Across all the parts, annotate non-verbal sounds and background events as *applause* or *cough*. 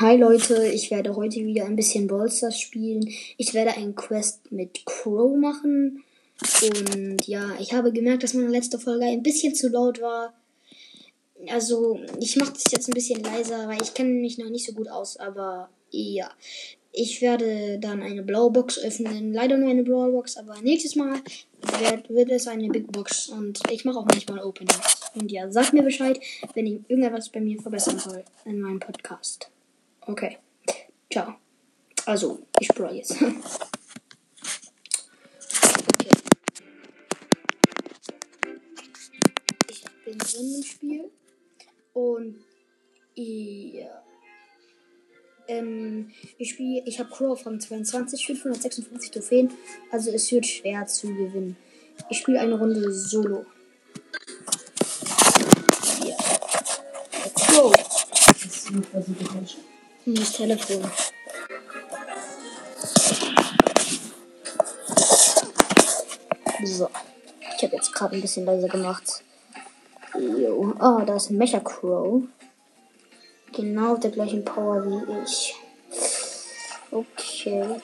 Hi Leute, ich werde heute wieder ein bisschen Brawl Stars spielen. Ich werde einen Quest mit Crow machen. Und ja, ich habe gemerkt, dass meine letzte Folge ein bisschen zu laut war. Also, ich mache das jetzt ein bisschen leiser, weil ich kenne mich noch nicht so gut aus. Aber ja, ich werde dann eine blaue Box öffnen. Leider nur eine blaue Box, aber nächstes Mal wird, wird es eine Big Box. Und ich mache auch manchmal Openings. Und ja, sagt mir Bescheid, wenn ich irgendetwas bei mir verbessern soll in meinem Podcast. Okay. Ciao. Also, ich brawl jetzt. *laughs* okay. Ich bin drin im Spiel. Und ja. Ähm, ich spiele, ich habe Crow von 22, 556 Trophäen. Also es wird schwer zu gewinnen. Ich spiele eine Runde Solo. Ja. Crow. Das ist quasi Geräusche. Das Telefon. So. Ich habe jetzt gerade ein bisschen leiser gemacht. Jo. Ah, da ist ein Mecha Crow. Genau der gleichen Power wie ich. Okay.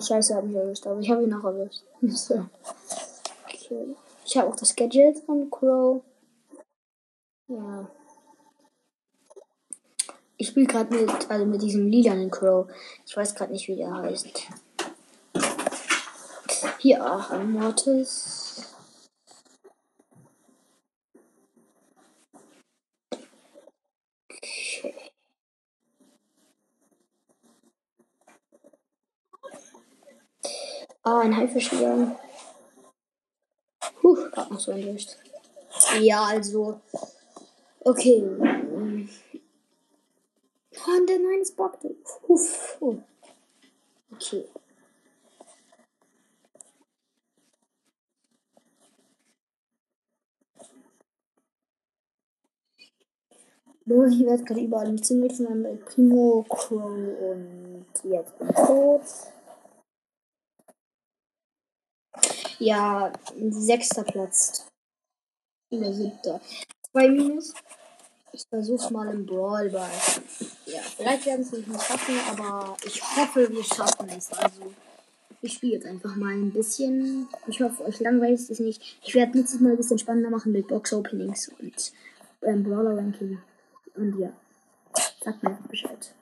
Scheiße, habe ich erwischt, aber ich habe ihn noch erwischt. *laughs* So. Okay. Ich habe auch das Gadget von Crow. Ja. Ich spiele gerade mit, also mit diesem lilanen Crow. Ich weiß gerade nicht, wie der heißt. Hier auch ein Mortis. Okay. Ah, ein Haifischjäger. Huh, grad noch so erwischt. Ja, also. Okay. Oh, der nein, es bockte. Uff. Okay. So, ich werde gerade überall umzingelt von meinem Primo, Crow und jetzt bin ich tot. Ja, sechster Platz. Oder siebter. Zwei Minus. Ich versuch's mal im Brawl Ball. Ja, vielleicht werden es nicht schaffen, aber ich hoffe, wir schaffen es. Also, ich spiele jetzt einfach mal ein bisschen. Ich hoffe, euch langweilt es nicht. Ich werde nächstes Mal ein bisschen spannender machen mit Box Openings und ähm, Brawler Ranking. Und ja, sagt mir einfach Bescheid.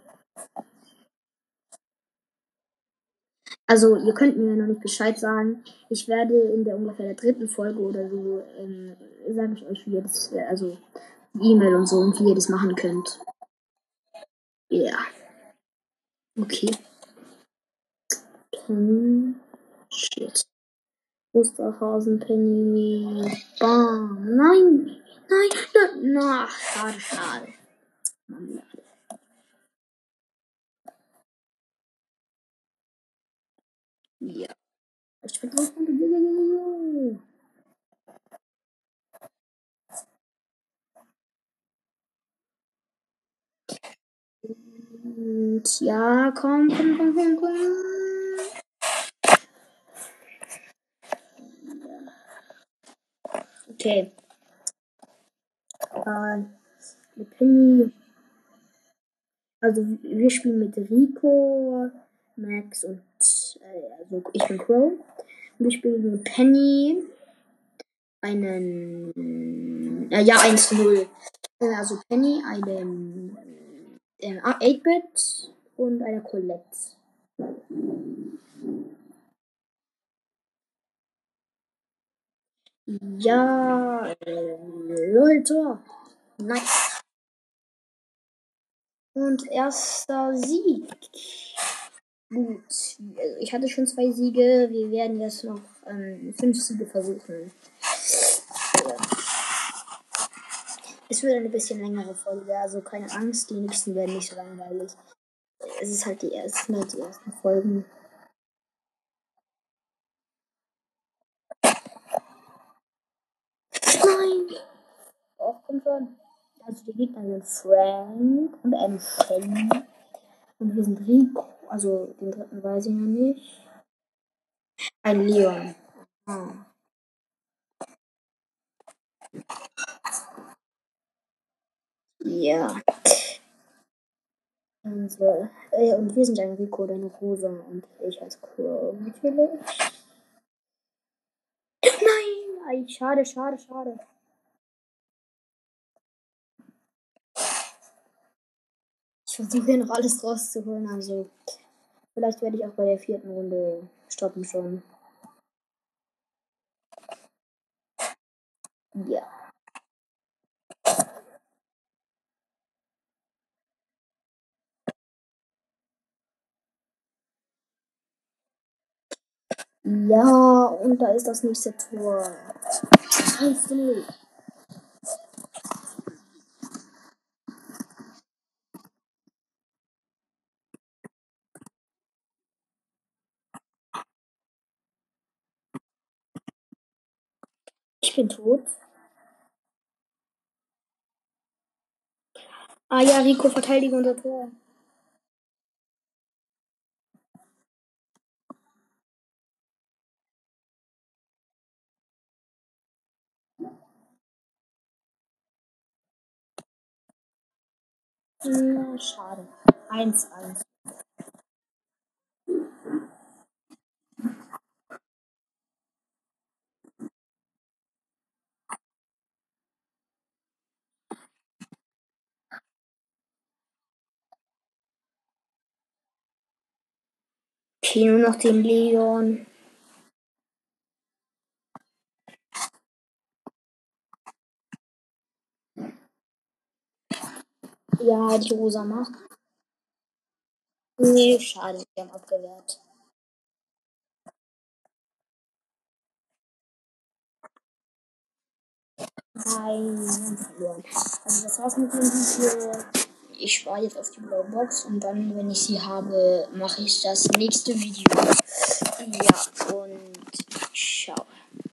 Also, ihr könnt mir noch nicht Bescheid sagen. Ich werde in der ungefähr der dritten Folge oder so, ähm, sage ich euch, wie das, also E-Mail und so und wie ihr das machen könnt. Ja. Okay. Penny. Shit. Wusterhausen, Penny. Bam. Nein. Nein. Nein. Na, schade, schade. Ja. Ich bin drauf. Und ja, komm, komm, komm, komm, komm. Okay. Äh, mit Penny. Also wir spielen mit Rico, Max und äh, also ich bin Crow. Wir spielen mit Penny. Einen äh, ja 1-0. Äh, also Penny, einen äh, 8-Bit und eine Colette. Ja, äh, Leute. Nice. Und erster Sieg. Gut. Also ich hatte schon zwei Siege. Wir werden jetzt noch ähm, fünf Siege versuchen. Ja. Es wird eine bisschen längere Folge, also keine Angst, die nächsten werden nicht so langweilig. Es ist halt die ersten, halt die ersten Folgen. Nein! Oh, komm schon. Also die Gegner sind Frank und ein Shelly. Und wir sind Rico. Also den dritten weiß ich noch nicht. Ein Leon. Ah. Ja. Und, so, äh, und wir sind ein Rico, deine Rosa und ich als Crow natürlich. Nein! Ei, schade, schade, schade. Ich versuche hier noch alles rauszuholen, also vielleicht werde ich auch bei der vierten Runde stoppen schon. Ja. Ja, und da ist das nächste Tor. 1 zu 0. Ich bin tot. Ah ja, Rico, verteidige unser Tor. Hm, schade. 1-1. Okay, nur noch den Leon. Ja, die Rosa macht. Nee, schade, wir haben abgewehrt. Nein. Also das war's mit dem Video. Ich spare jetzt auf die blaue Box und dann, wenn ich sie habe, mache ich das nächste Video. Ja.